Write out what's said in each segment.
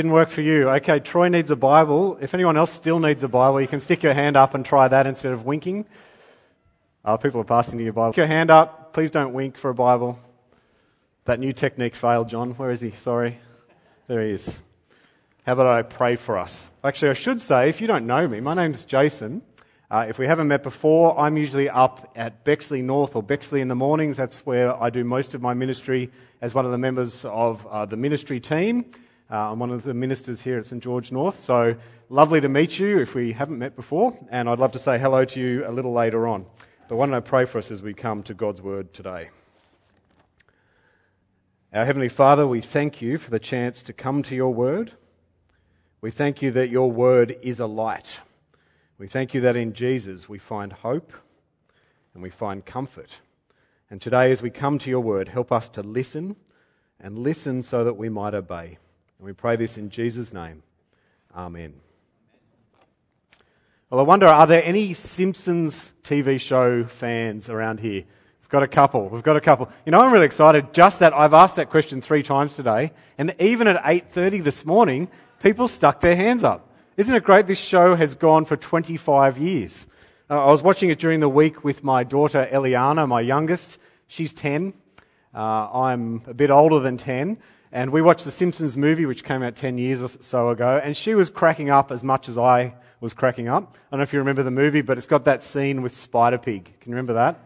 Didn't work for you. Okay, Troy needs a Bible. If anyone else still needs a Bible, you can stick your hand up and try that instead of winking. Oh, people are passing to your Bible. Stick your hand up. Please don't wink for a Bible. That new technique failed, John. Where is he? Sorry. There he is. How about I pray for us? Actually, I should say, if you don't know me, my name's Jason. Uh, if we haven't met before, I'm usually up at Bexley North or Bexley in the mornings. That's where I do most of my ministry as one of the members of uh, the ministry team. Uh, I'm one of the ministers here at St George North, so lovely to meet you if we haven't met before, and I'd love to say hello to you a little later on. But why don't I pray for us as we come to God's Word today? Our Heavenly Father, we thank you for the chance to come to your Word. We thank you that your Word is a light. We thank you that in Jesus we find hope and we find comfort. And today, as we come to your Word, help us to listen and listen so that we might obey. And we pray this in Jesus' name. Amen. Well, I wonder, are there any Simpsons TV show fans around here? We've got a couple. We've got a couple. You know, I'm really excited just that I've asked that question three times today, and even at 8.30 this morning, people stuck their hands up. Isn't it great? This show has gone for 25 years. Uh, I was watching it during the week with my daughter Eliana, my youngest. She's 10. Uh, I'm a bit older than 10. And we watched the Simpsons movie, which came out 10 years or so ago, and she was cracking up as much as I was cracking up. I don't know if you remember the movie, but it's got that scene with Spider Pig. Can you remember that?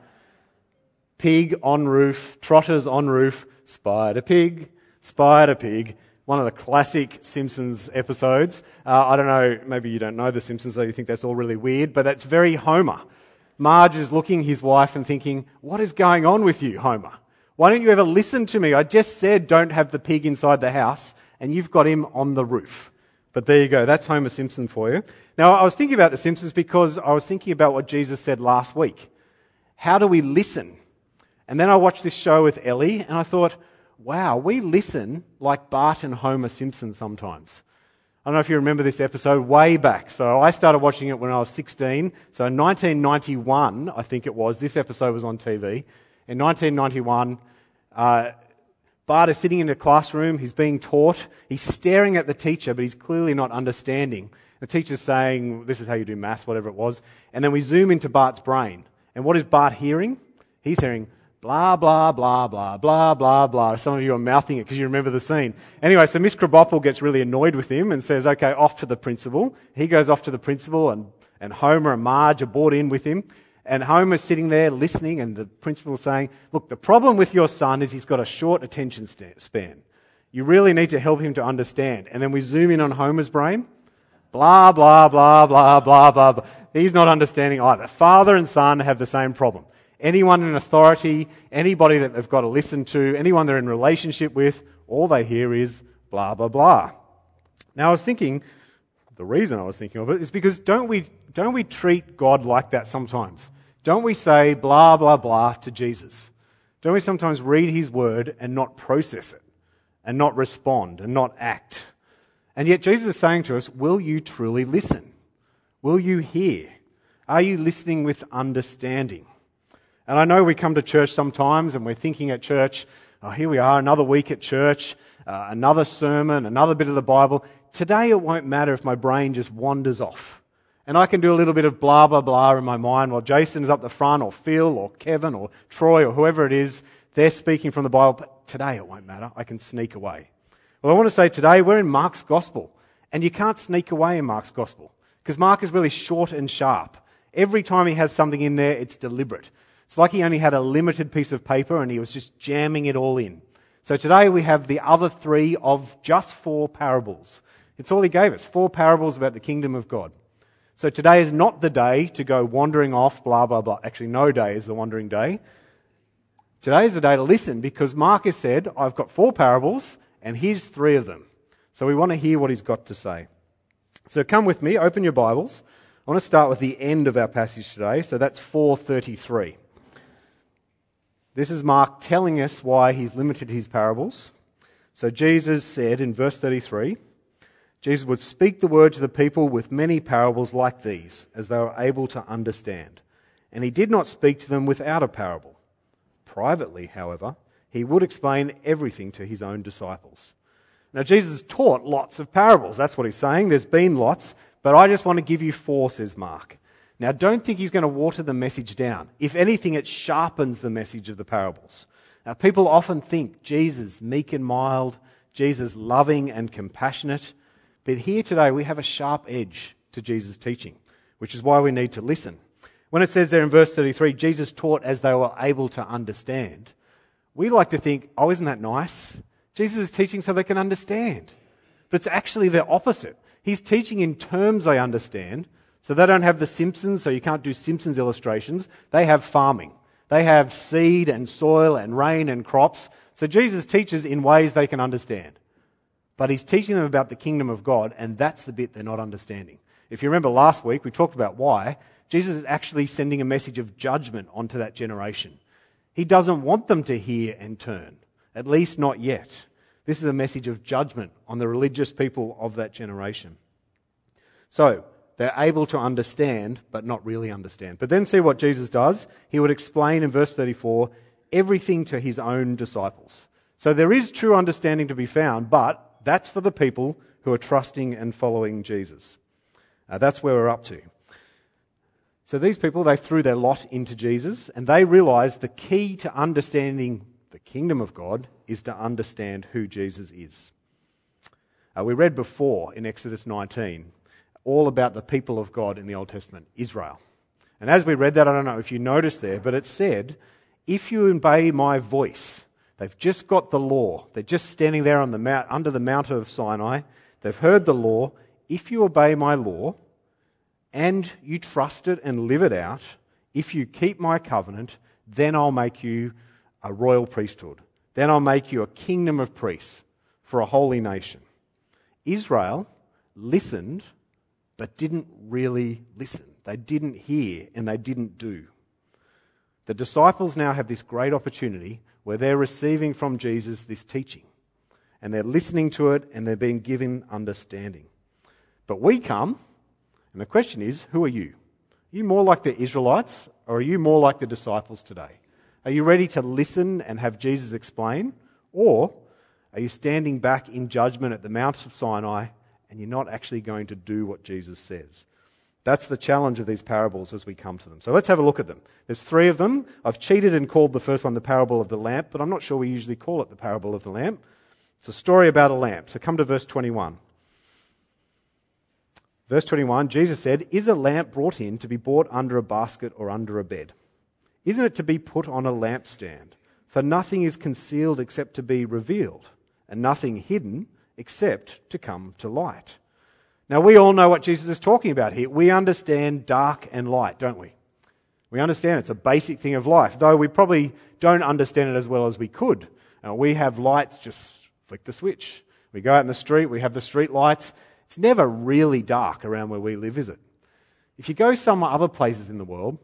Pig on roof, trotters on roof, Spider Pig, Spider Pig. One of the classic Simpsons episodes. Uh, I don't know, maybe you don't know the Simpsons, so you think that's all really weird, but that's very Homer. Marge is looking his wife and thinking, What is going on with you, Homer? Why don't you ever listen to me? I just said don't have the pig inside the house, and you've got him on the roof. But there you go. That's Homer Simpson for you. Now, I was thinking about the Simpsons because I was thinking about what Jesus said last week. How do we listen? And then I watched this show with Ellie, and I thought, wow, we listen like Bart and Homer Simpson sometimes. I don't know if you remember this episode way back. So I started watching it when I was 16. So in 1991, I think it was, this episode was on TV in 1991, uh, Bart is sitting in a classroom. He's being taught. He's staring at the teacher, but he's clearly not understanding. The teacher's saying, This is how you do maths, whatever it was. And then we zoom into Bart's brain. And what is Bart hearing? He's hearing blah, blah, blah, blah, blah, blah, blah. Some of you are mouthing it because you remember the scene. Anyway, so Miss Krabappel gets really annoyed with him and says, Okay, off to the principal. He goes off to the principal, and, and Homer and Marge are brought in with him. And Homer's sitting there listening, and the principal saying, Look, the problem with your son is he's got a short attention span. You really need to help him to understand. And then we zoom in on Homer's brain. Blah, blah, blah, blah, blah, blah, blah. He's not understanding either. Father and son have the same problem. Anyone in authority, anybody that they've got to listen to, anyone they're in relationship with, all they hear is blah, blah, blah. Now I was thinking, the reason I was thinking of it is because don't we, don't we treat God like that sometimes? Don't we say blah, blah, blah to Jesus? Don't we sometimes read his word and not process it, and not respond, and not act? And yet Jesus is saying to us, Will you truly listen? Will you hear? Are you listening with understanding? And I know we come to church sometimes and we're thinking at church, oh, here we are, another week at church, uh, another sermon, another bit of the Bible. Today it won't matter if my brain just wanders off. And I can do a little bit of blah, blah, blah in my mind while Jason's up the front, or Phil, or Kevin, or Troy, or whoever it is. They're speaking from the Bible. But today it won't matter. I can sneak away. Well, I want to say today we're in Mark's Gospel. And you can't sneak away in Mark's Gospel. Because Mark is really short and sharp. Every time he has something in there, it's deliberate. It's like he only had a limited piece of paper and he was just jamming it all in. So today we have the other three of just four parables. It's all he gave us. Four parables about the kingdom of God. So today is not the day to go wandering off, blah, blah, blah. Actually, no day is the wandering day. Today is the day to listen because Mark has said, I've got four parables and here's three of them. So we want to hear what he's got to say. So come with me, open your Bibles. I want to start with the end of our passage today. So that's 433. This is Mark telling us why he's limited his parables. So Jesus said in verse 33, Jesus would speak the word to the people with many parables like these, as they were able to understand. And he did not speak to them without a parable. Privately, however, he would explain everything to his own disciples. Now, Jesus taught lots of parables. That's what he's saying. There's been lots, but I just want to give you four, says Mark. Now, don't think he's going to water the message down. If anything, it sharpens the message of the parables. Now, people often think Jesus meek and mild, Jesus loving and compassionate. But here today, we have a sharp edge to Jesus' teaching, which is why we need to listen. When it says there in verse 33, Jesus taught as they were able to understand, we like to think, oh, isn't that nice? Jesus is teaching so they can understand. But it's actually the opposite. He's teaching in terms they understand. So they don't have the Simpsons, so you can't do Simpsons illustrations. They have farming. They have seed and soil and rain and crops. So Jesus teaches in ways they can understand. But he's teaching them about the kingdom of God, and that's the bit they're not understanding. If you remember last week, we talked about why. Jesus is actually sending a message of judgment onto that generation. He doesn't want them to hear and turn, at least not yet. This is a message of judgment on the religious people of that generation. So, they're able to understand, but not really understand. But then see what Jesus does. He would explain in verse 34 everything to his own disciples. So there is true understanding to be found, but that's for the people who are trusting and following Jesus. Uh, that's where we're up to. So these people, they threw their lot into Jesus and they realized the key to understanding the kingdom of God is to understand who Jesus is. Uh, we read before in Exodus 19 all about the people of God in the Old Testament, Israel. And as we read that, I don't know if you noticed there, but it said, If you obey my voice, they've just got the law. They're just standing there on the mount, under the Mount of Sinai. They've heard the law. If you obey my law and you trust it and live it out, if you keep my covenant, then I'll make you a royal priesthood. Then I'll make you a kingdom of priests for a holy nation. Israel listened but didn't really listen. They didn't hear and they didn't do. The disciples now have this great opportunity where they're receiving from Jesus this teaching and they're listening to it and they're being given understanding. But we come, and the question is who are you? Are you more like the Israelites or are you more like the disciples today? Are you ready to listen and have Jesus explain? Or are you standing back in judgment at the Mount of Sinai and you're not actually going to do what Jesus says. That's the challenge of these parables as we come to them. So let's have a look at them. There's three of them. I've cheated and called the first one the parable of the lamp, but I'm not sure we usually call it the parable of the lamp. It's a story about a lamp. So come to verse 21. Verse 21, Jesus said, Is a lamp brought in to be bought under a basket or under a bed? Isn't it to be put on a lampstand? For nothing is concealed except to be revealed, and nothing hidden except to come to light. Now, we all know what Jesus is talking about here. We understand dark and light, don't we? We understand it's a basic thing of life, though we probably don't understand it as well as we could. Uh, we have lights, just flick the switch. We go out in the street, we have the street lights. It's never really dark around where we live, is it? If you go some other places in the world,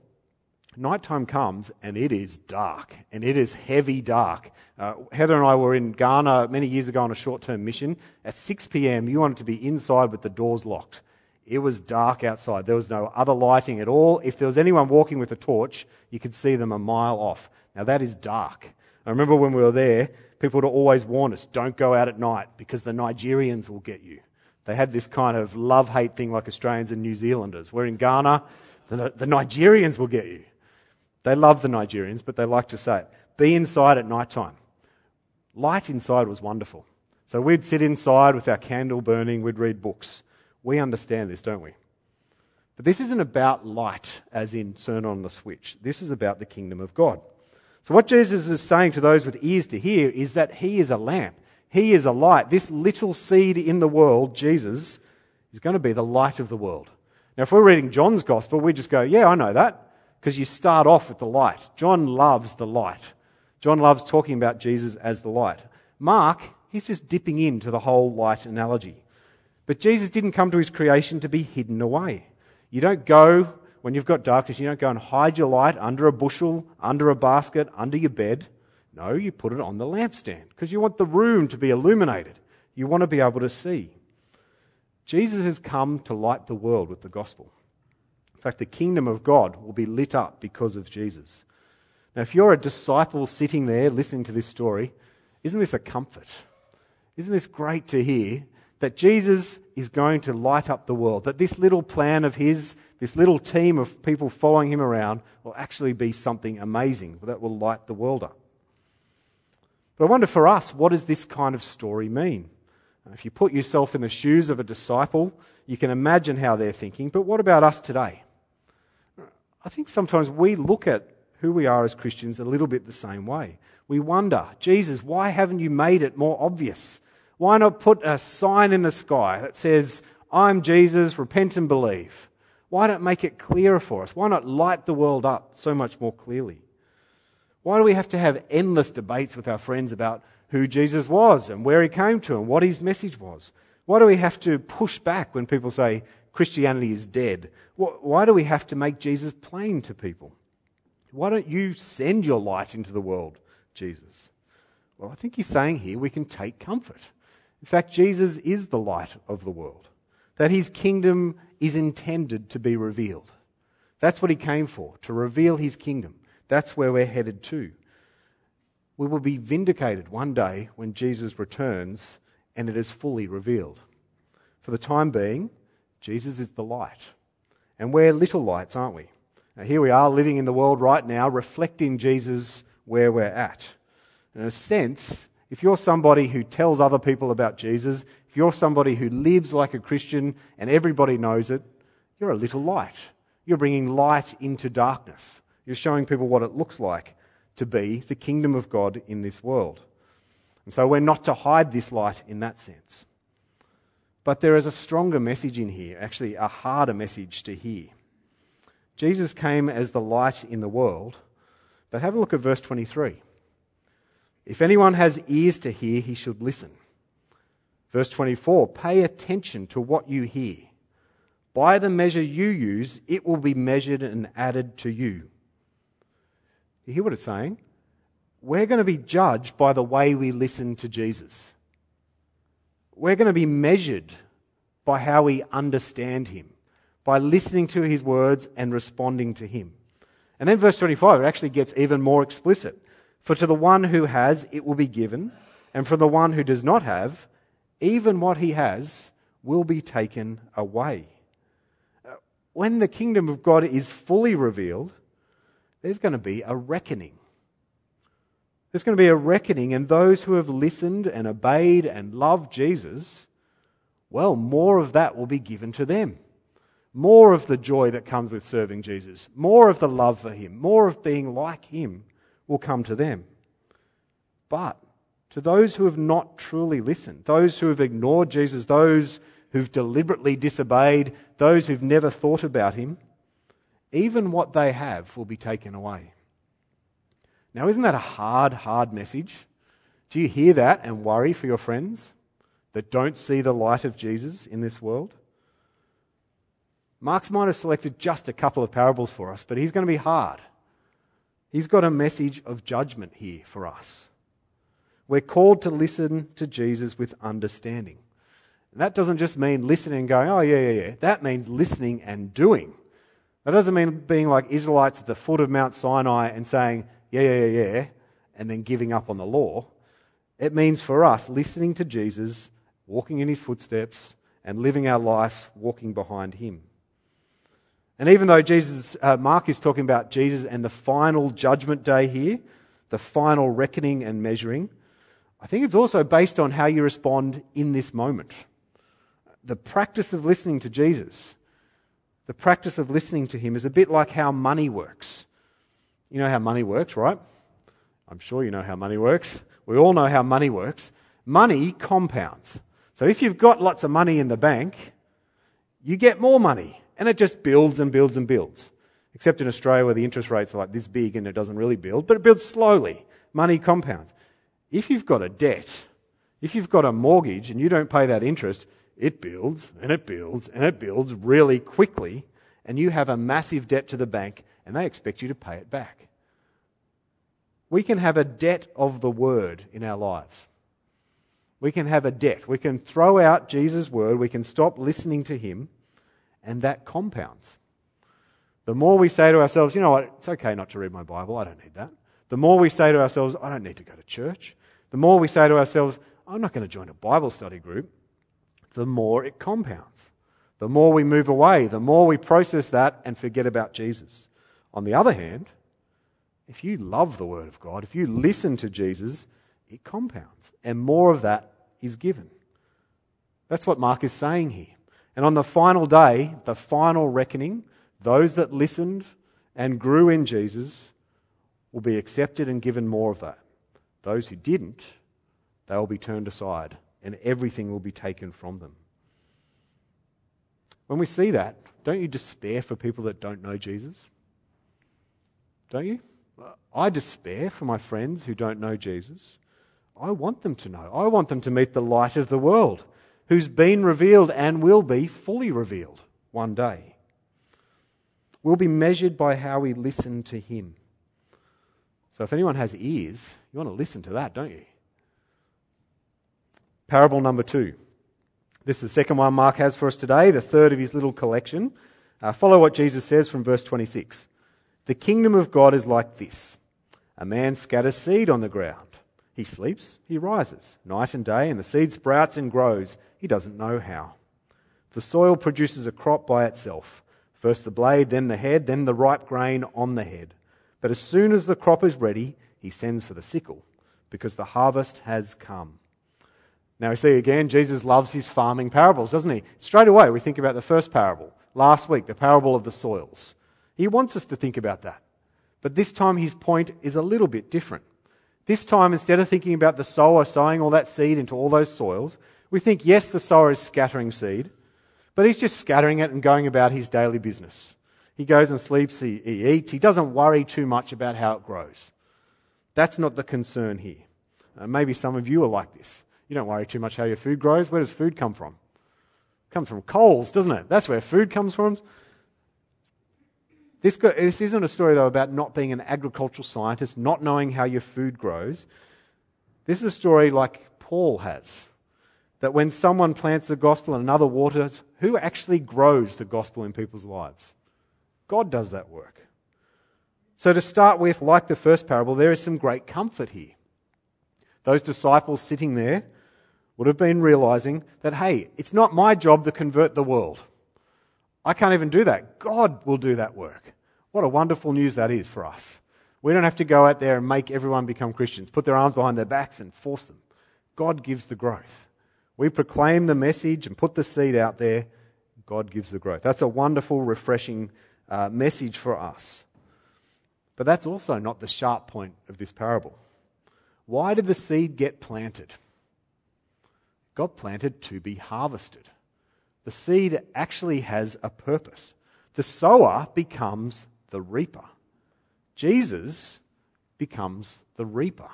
nighttime comes and it is dark and it is heavy dark. Uh, Heather and I were in Ghana many years ago on a short term mission. At 6 p.m., you wanted to be inside with the doors locked. It was dark outside. There was no other lighting at all. If there was anyone walking with a torch, you could see them a mile off. Now that is dark. I remember when we were there, people would always warn us don't go out at night because the Nigerians will get you. They had this kind of love hate thing like Australians and New Zealanders. We're in Ghana, the, the Nigerians will get you. They love the Nigerians, but they like to say it. Be inside at night time. Light inside was wonderful. So we'd sit inside with our candle burning, we'd read books. We understand this, don't we? But this isn't about light, as in turn on the switch. This is about the kingdom of God. So, what Jesus is saying to those with ears to hear is that He is a lamp, He is a light. This little seed in the world, Jesus, is going to be the light of the world. Now, if we're reading John's gospel, we just go, Yeah, I know that because you start off with the light. John loves the light. John loves talking about Jesus as the light. Mark, he's just dipping into the whole light analogy. But Jesus didn't come to his creation to be hidden away. You don't go, when you've got darkness, you don't go and hide your light under a bushel, under a basket, under your bed. No, you put it on the lampstand because you want the room to be illuminated. You want to be able to see. Jesus has come to light the world with the gospel. In fact, the kingdom of God will be lit up because of Jesus. Now, if you're a disciple sitting there listening to this story, isn't this a comfort? Isn't this great to hear that Jesus is going to light up the world? That this little plan of his, this little team of people following him around, will actually be something amazing that will light the world up. But I wonder for us, what does this kind of story mean? If you put yourself in the shoes of a disciple, you can imagine how they're thinking. But what about us today? I think sometimes we look at who we are as Christians a little bit the same way. We wonder, Jesus, why haven't you made it more obvious? Why not put a sign in the sky that says, I'm Jesus, repent and believe? Why not make it clearer for us? Why not light the world up so much more clearly? Why do we have to have endless debates with our friends about who Jesus was and where he came to and what his message was? Why do we have to push back when people say Christianity is dead? Why do we have to make Jesus plain to people? Why don't you send your light into the world, Jesus? Well, I think he's saying here we can take comfort. In fact, Jesus is the light of the world, that his kingdom is intended to be revealed. That's what he came for, to reveal his kingdom. That's where we're headed to. We will be vindicated one day when Jesus returns and it is fully revealed. For the time being, Jesus is the light. And we're little lights, aren't we? Now, here we are living in the world right now, reflecting Jesus where we're at. In a sense, if you're somebody who tells other people about Jesus, if you're somebody who lives like a Christian and everybody knows it, you're a little light. You're bringing light into darkness. You're showing people what it looks like to be the kingdom of God in this world. And so we're not to hide this light in that sense. But there is a stronger message in here, actually, a harder message to hear. Jesus came as the light in the world, but have a look at verse 23. If anyone has ears to hear, he should listen. Verse 24 Pay attention to what you hear. By the measure you use, it will be measured and added to you. You hear what it's saying? We're going to be judged by the way we listen to Jesus. We're going to be measured by how we understand him, by listening to his words and responding to him. And then verse 25, it actually gets even more explicit. For to the one who has, it will be given, and from the one who does not have, even what he has will be taken away. When the kingdom of God is fully revealed, there's going to be a reckoning. There's going to be a reckoning, and those who have listened and obeyed and loved Jesus, well, more of that will be given to them. More of the joy that comes with serving Jesus, more of the love for Him, more of being like Him will come to them. But to those who have not truly listened, those who have ignored Jesus, those who've deliberately disobeyed, those who've never thought about Him, even what they have will be taken away. Now, isn't that a hard, hard message? Do you hear that and worry for your friends that don't see the light of Jesus in this world? Mark's might have selected just a couple of parables for us, but he's going to be hard. He's got a message of judgment here for us. We're called to listen to Jesus with understanding. And that doesn't just mean listening and going, oh, yeah, yeah, yeah. That means listening and doing. That doesn't mean being like Israelites at the foot of Mount Sinai and saying, yeah, yeah, yeah, yeah, and then giving up on the law. It means for us listening to Jesus, walking in his footsteps, and living our lives walking behind him. And even though Jesus, uh, Mark is talking about Jesus and the final judgment day here, the final reckoning and measuring, I think it's also based on how you respond in this moment. The practice of listening to Jesus the practice of listening to Him is a bit like how money works. You know how money works, right? I'm sure you know how money works. We all know how money works. Money compounds. So if you've got lots of money in the bank, you get more money and it just builds and builds and builds. Except in Australia where the interest rates are like this big and it doesn't really build, but it builds slowly. Money compounds. If you've got a debt, if you've got a mortgage and you don't pay that interest, it builds and it builds and it builds really quickly, and you have a massive debt to the bank, and they expect you to pay it back. We can have a debt of the word in our lives. We can have a debt. We can throw out Jesus' word, we can stop listening to him, and that compounds. The more we say to ourselves, you know what, it's okay not to read my Bible, I don't need that. The more we say to ourselves, I don't need to go to church. The more we say to ourselves, I'm not going to join a Bible study group, the more it compounds. The more we move away, the more we process that and forget about Jesus. On the other hand, if you love the Word of God, if you listen to Jesus, it compounds, and more of that is given. That's what Mark is saying here. And on the final day, the final reckoning, those that listened and grew in Jesus will be accepted and given more of that. Those who didn't, they will be turned aside, and everything will be taken from them. When we see that, don't you despair for people that don't know Jesus? Don't you? I despair for my friends who don't know Jesus. I want them to know. I want them to meet the light of the world, who's been revealed and will be fully revealed one day. We'll be measured by how we listen to him. So if anyone has ears, you want to listen to that, don't you? Parable number two. This is the second one Mark has for us today, the third of his little collection. Uh, follow what Jesus says from verse 26. The kingdom of God is like this a man scatters seed on the ground. He sleeps, he rises, night and day, and the seed sprouts and grows. He doesn't know how. The soil produces a crop by itself first the blade, then the head, then the ripe grain on the head. But as soon as the crop is ready, he sends for the sickle, because the harvest has come. Now we see again, Jesus loves his farming parables, doesn't he? Straight away, we think about the first parable. Last week, the parable of the soils. He wants us to think about that. But this time, his point is a little bit different. This time, instead of thinking about the sower sowing all that seed into all those soils, we think, yes, the sower is scattering seed, but he's just scattering it and going about his daily business. He goes and sleeps, he, he eats, he doesn't worry too much about how it grows. That's not the concern here. Uh, maybe some of you are like this. You don't worry too much how your food grows. Where does food come from? It comes from Coles, doesn't it? That's where food comes from. This, this isn't a story, though, about not being an agricultural scientist, not knowing how your food grows. This is a story like Paul has. That when someone plants the gospel and another waters, who actually grows the gospel in people's lives? God does that work. So, to start with, like the first parable, there is some great comfort here. Those disciples sitting there would have been realizing that, hey, it's not my job to convert the world. I can't even do that. God will do that work. What a wonderful news that is for us. We don't have to go out there and make everyone become Christians, put their arms behind their backs and force them. God gives the growth. We proclaim the message and put the seed out there. God gives the growth. That's a wonderful, refreshing uh, message for us. But that's also not the sharp point of this parable. Why did the seed get planted? Got planted to be harvested. The seed actually has a purpose. The sower becomes the reaper. Jesus becomes the reaper.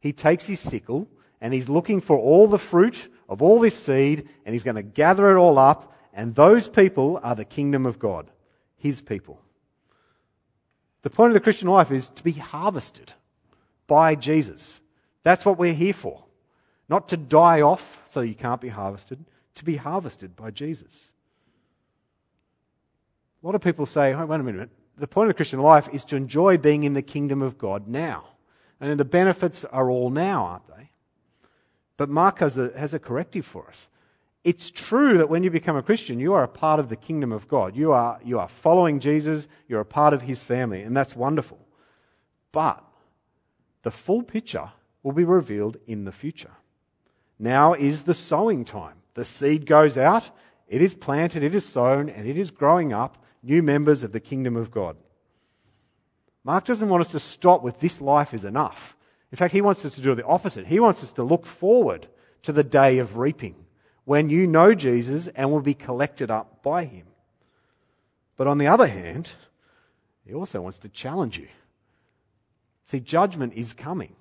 He takes his sickle and he's looking for all the fruit of all this seed and he's going to gather it all up. And those people are the kingdom of God, his people. The point of the Christian life is to be harvested by Jesus. That's what we're here for. Not to die off so you can't be harvested, to be harvested by Jesus. A lot of people say, oh, wait a minute, the point of the Christian life is to enjoy being in the kingdom of God now. And the benefits are all now, aren't they? But Mark has a, has a corrective for us. It's true that when you become a Christian, you are a part of the kingdom of God. You are, you are following Jesus, you're a part of his family, and that's wonderful. But the full picture will be revealed in the future. Now is the sowing time. The seed goes out, it is planted, it is sown, and it is growing up new members of the kingdom of God. Mark doesn't want us to stop with this life is enough. In fact, he wants us to do the opposite. He wants us to look forward to the day of reaping when you know Jesus and will be collected up by him. But on the other hand, he also wants to challenge you. See, judgment is coming.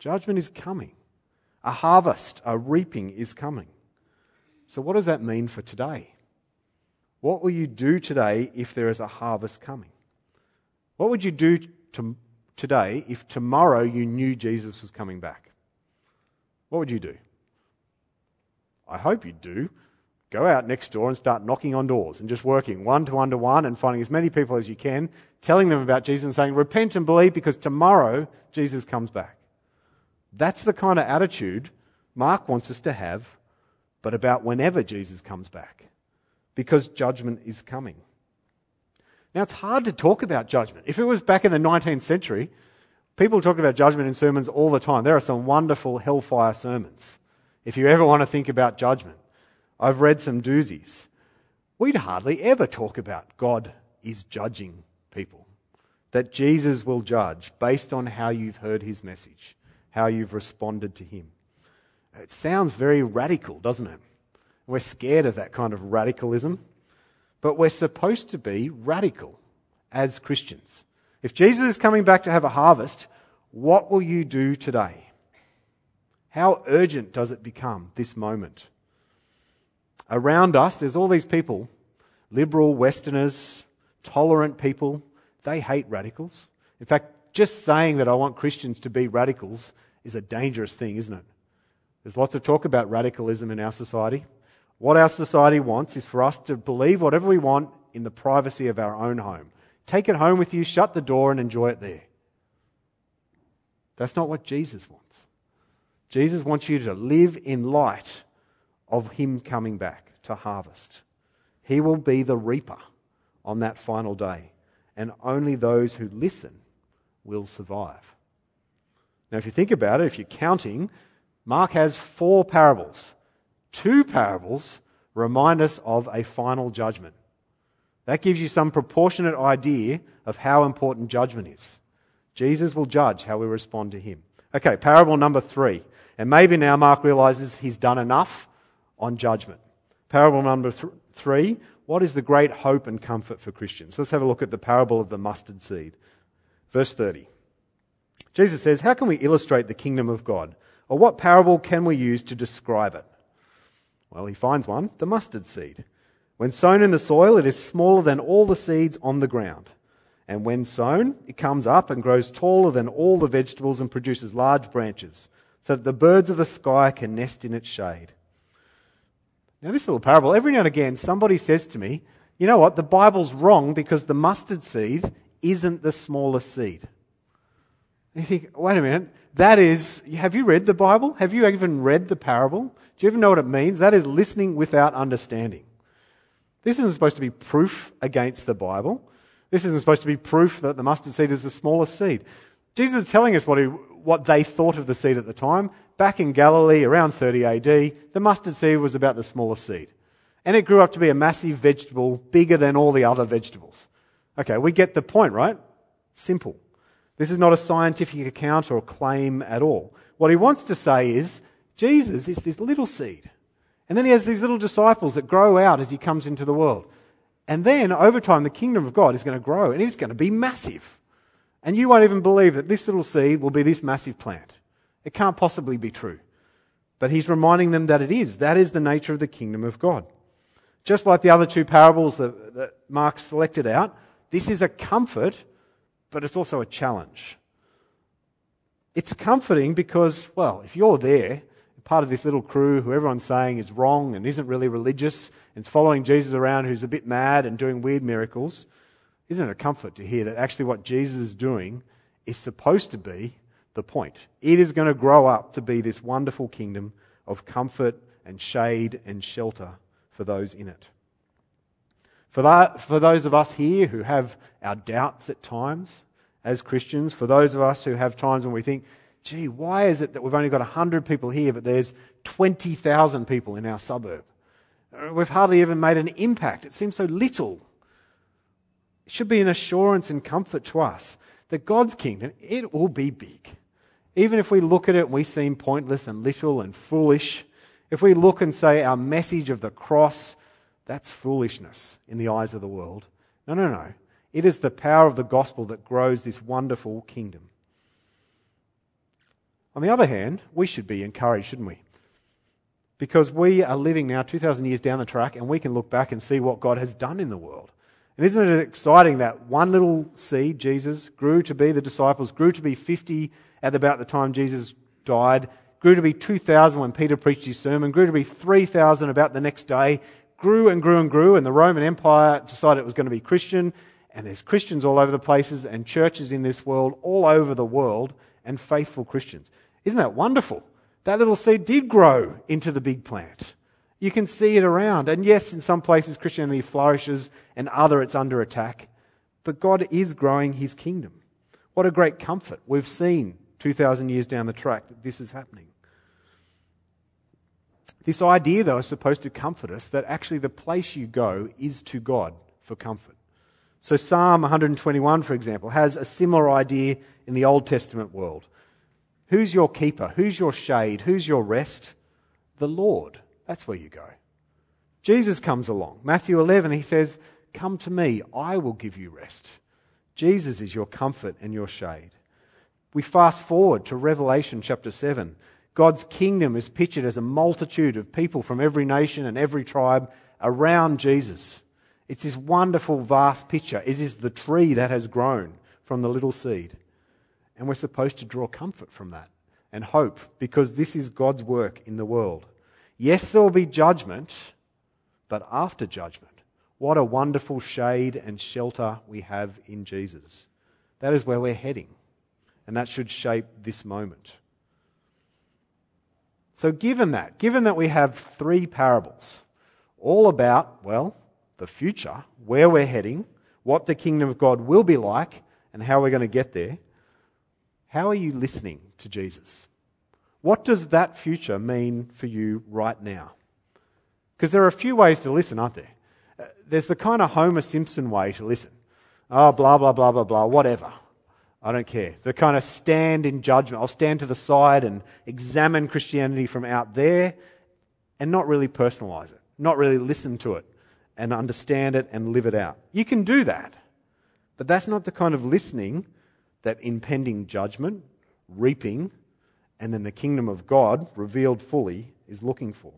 Judgment is coming. A harvest, a reaping is coming. So, what does that mean for today? What will you do today if there is a harvest coming? What would you do to, today if tomorrow you knew Jesus was coming back? What would you do? I hope you'd do. Go out next door and start knocking on doors and just working one to one to one and finding as many people as you can, telling them about Jesus and saying, Repent and believe because tomorrow Jesus comes back. That's the kind of attitude Mark wants us to have, but about whenever Jesus comes back, because judgment is coming. Now, it's hard to talk about judgment. If it was back in the 19th century, people talk about judgment in sermons all the time. There are some wonderful hellfire sermons. If you ever want to think about judgment, I've read some doozies. We'd hardly ever talk about God is judging people, that Jesus will judge based on how you've heard his message, how you've responded to him. It sounds very radical, doesn't it? We're scared of that kind of radicalism, but we're supposed to be radical as Christians. If Jesus is coming back to have a harvest, what will you do today? How urgent does it become this moment? Around us, there's all these people, liberal Westerners, tolerant people, they hate radicals. In fact, just saying that I want Christians to be radicals is a dangerous thing, isn't it? There's lots of talk about radicalism in our society. What our society wants is for us to believe whatever we want in the privacy of our own home. Take it home with you, shut the door, and enjoy it there. That's not what Jesus wants. Jesus wants you to live in light of Him coming back to harvest. He will be the reaper on that final day, and only those who listen will survive. Now, if you think about it, if you're counting, Mark has four parables. Two parables remind us of a final judgment. That gives you some proportionate idea of how important judgment is. Jesus will judge how we respond to him. Okay, parable number three. And maybe now Mark realizes he's done enough on judgment. Parable number th- three. What is the great hope and comfort for Christians? Let's have a look at the parable of the mustard seed. Verse 30. Jesus says, How can we illustrate the kingdom of God? Or what parable can we use to describe it? Well, he finds one the mustard seed. When sown in the soil, it is smaller than all the seeds on the ground. And when sown, it comes up and grows taller than all the vegetables and produces large branches, so that the birds of the sky can nest in its shade. Now, this little parable, every now and again, somebody says to me, you know what, the Bible's wrong because the mustard seed isn't the smallest seed. You think, wait a minute, that is, have you read the Bible? Have you even read the parable? Do you even know what it means? That is listening without understanding. This isn't supposed to be proof against the Bible. This isn't supposed to be proof that the mustard seed is the smallest seed. Jesus is telling us what, he, what they thought of the seed at the time. Back in Galilee, around 30 AD, the mustard seed was about the smallest seed. And it grew up to be a massive vegetable, bigger than all the other vegetables. Okay, we get the point, right? Simple. This is not a scientific account or a claim at all. What he wants to say is Jesus is this little seed. And then he has these little disciples that grow out as he comes into the world. And then over time, the kingdom of God is going to grow and it's going to be massive. And you won't even believe that this little seed will be this massive plant. It can't possibly be true. But he's reminding them that it is. That is the nature of the kingdom of God. Just like the other two parables that, that Mark selected out, this is a comfort but it's also a challenge. It's comforting because, well, if you're there, part of this little crew who everyone's saying is wrong and isn't really religious and is following Jesus around who's a bit mad and doing weird miracles, isn't it a comfort to hear that actually what Jesus is doing is supposed to be the point? It is going to grow up to be this wonderful kingdom of comfort and shade and shelter for those in it. For, that, for those of us here who have our doubts at times as Christians, for those of us who have times when we think, gee, why is it that we've only got 100 people here, but there's 20,000 people in our suburb? Uh, we've hardly even made an impact. It seems so little. It should be an assurance and comfort to us that God's kingdom, it will be big. Even if we look at it and we seem pointless and little and foolish, if we look and say our message of the cross that's foolishness in the eyes of the world. No, no, no. It is the power of the gospel that grows this wonderful kingdom. On the other hand, we should be encouraged, shouldn't we? Because we are living now 2,000 years down the track and we can look back and see what God has done in the world. And isn't it exciting that one little seed, Jesus, grew to be the disciples, grew to be 50 at about the time Jesus died, grew to be 2,000 when Peter preached his sermon, grew to be 3,000 about the next day, grew and grew and grew, and the Roman Empire decided it was going to be Christian, and there's Christians all over the places, and churches in this world all over the world, and faithful Christians. Isn't that wonderful? That little seed did grow into the big plant. You can see it around. And yes, in some places Christianity flourishes and other it's under attack. But God is growing his kingdom. What a great comfort. We've seen 2,000 years down the track that this is happening. This idea, though, is supposed to comfort us that actually the place you go is to God for comfort. So, Psalm 121, for example, has a similar idea in the Old Testament world. Who's your keeper? Who's your shade? Who's your rest? The Lord. That's where you go. Jesus comes along. Matthew 11, he says, Come to me, I will give you rest. Jesus is your comfort and your shade. We fast forward to Revelation chapter 7. God's kingdom is pictured as a multitude of people from every nation and every tribe around Jesus. It's this wonderful, vast picture. It is the tree that has grown from the little seed. And we're supposed to draw comfort from that and hope because this is God's work in the world. Yes, there will be judgment, but after judgment, what a wonderful shade and shelter we have in Jesus. That is where we're heading, and that should shape this moment. So, given that, given that we have three parables, all about, well, the future, where we're heading, what the kingdom of God will be like, and how we're going to get there, how are you listening to Jesus? What does that future mean for you right now? Because there are a few ways to listen, aren't there? Uh, there's the kind of Homer Simpson way to listen. Oh, blah, blah, blah, blah, blah, whatever. I don't care. The kind of stand in judgment. I'll stand to the side and examine Christianity from out there and not really personalize it, not really listen to it and understand it and live it out. You can do that. But that's not the kind of listening that impending judgment, reaping, and then the kingdom of God, revealed fully, is looking for.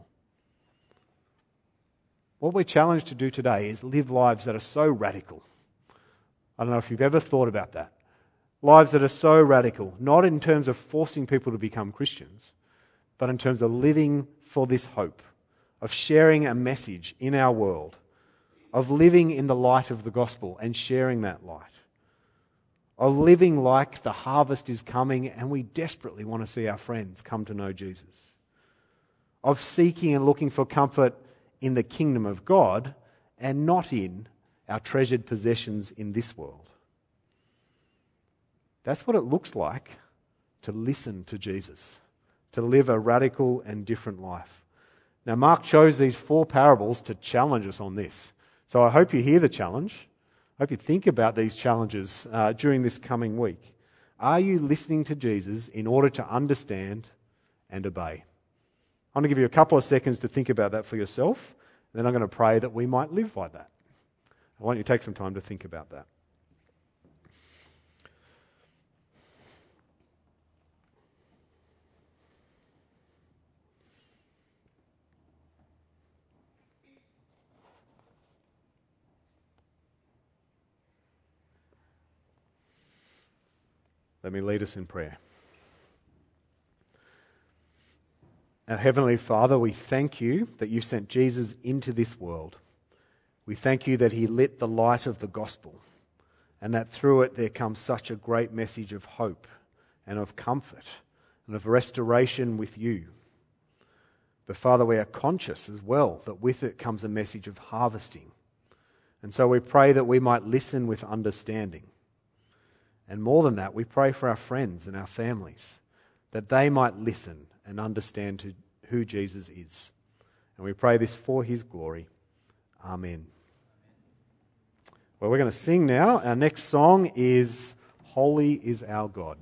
What we're challenged to do today is live lives that are so radical. I don't know if you've ever thought about that. Lives that are so radical, not in terms of forcing people to become Christians, but in terms of living for this hope, of sharing a message in our world, of living in the light of the gospel and sharing that light, of living like the harvest is coming and we desperately want to see our friends come to know Jesus, of seeking and looking for comfort in the kingdom of God and not in our treasured possessions in this world. That's what it looks like to listen to Jesus, to live a radical and different life. Now, Mark chose these four parables to challenge us on this. So I hope you hear the challenge. I hope you think about these challenges uh, during this coming week. Are you listening to Jesus in order to understand and obey? I'm going to give you a couple of seconds to think about that for yourself. Then I'm going to pray that we might live like that. I want you to take some time to think about that. Let me lead us in prayer. Our Heavenly Father, we thank you that you sent Jesus into this world. We thank you that he lit the light of the gospel and that through it there comes such a great message of hope and of comfort and of restoration with you. But Father, we are conscious as well that with it comes a message of harvesting. And so we pray that we might listen with understanding and more than that, we pray for our friends and our families that they might listen and understand who Jesus is. And we pray this for his glory. Amen. Well, we're going to sing now. Our next song is Holy is Our God.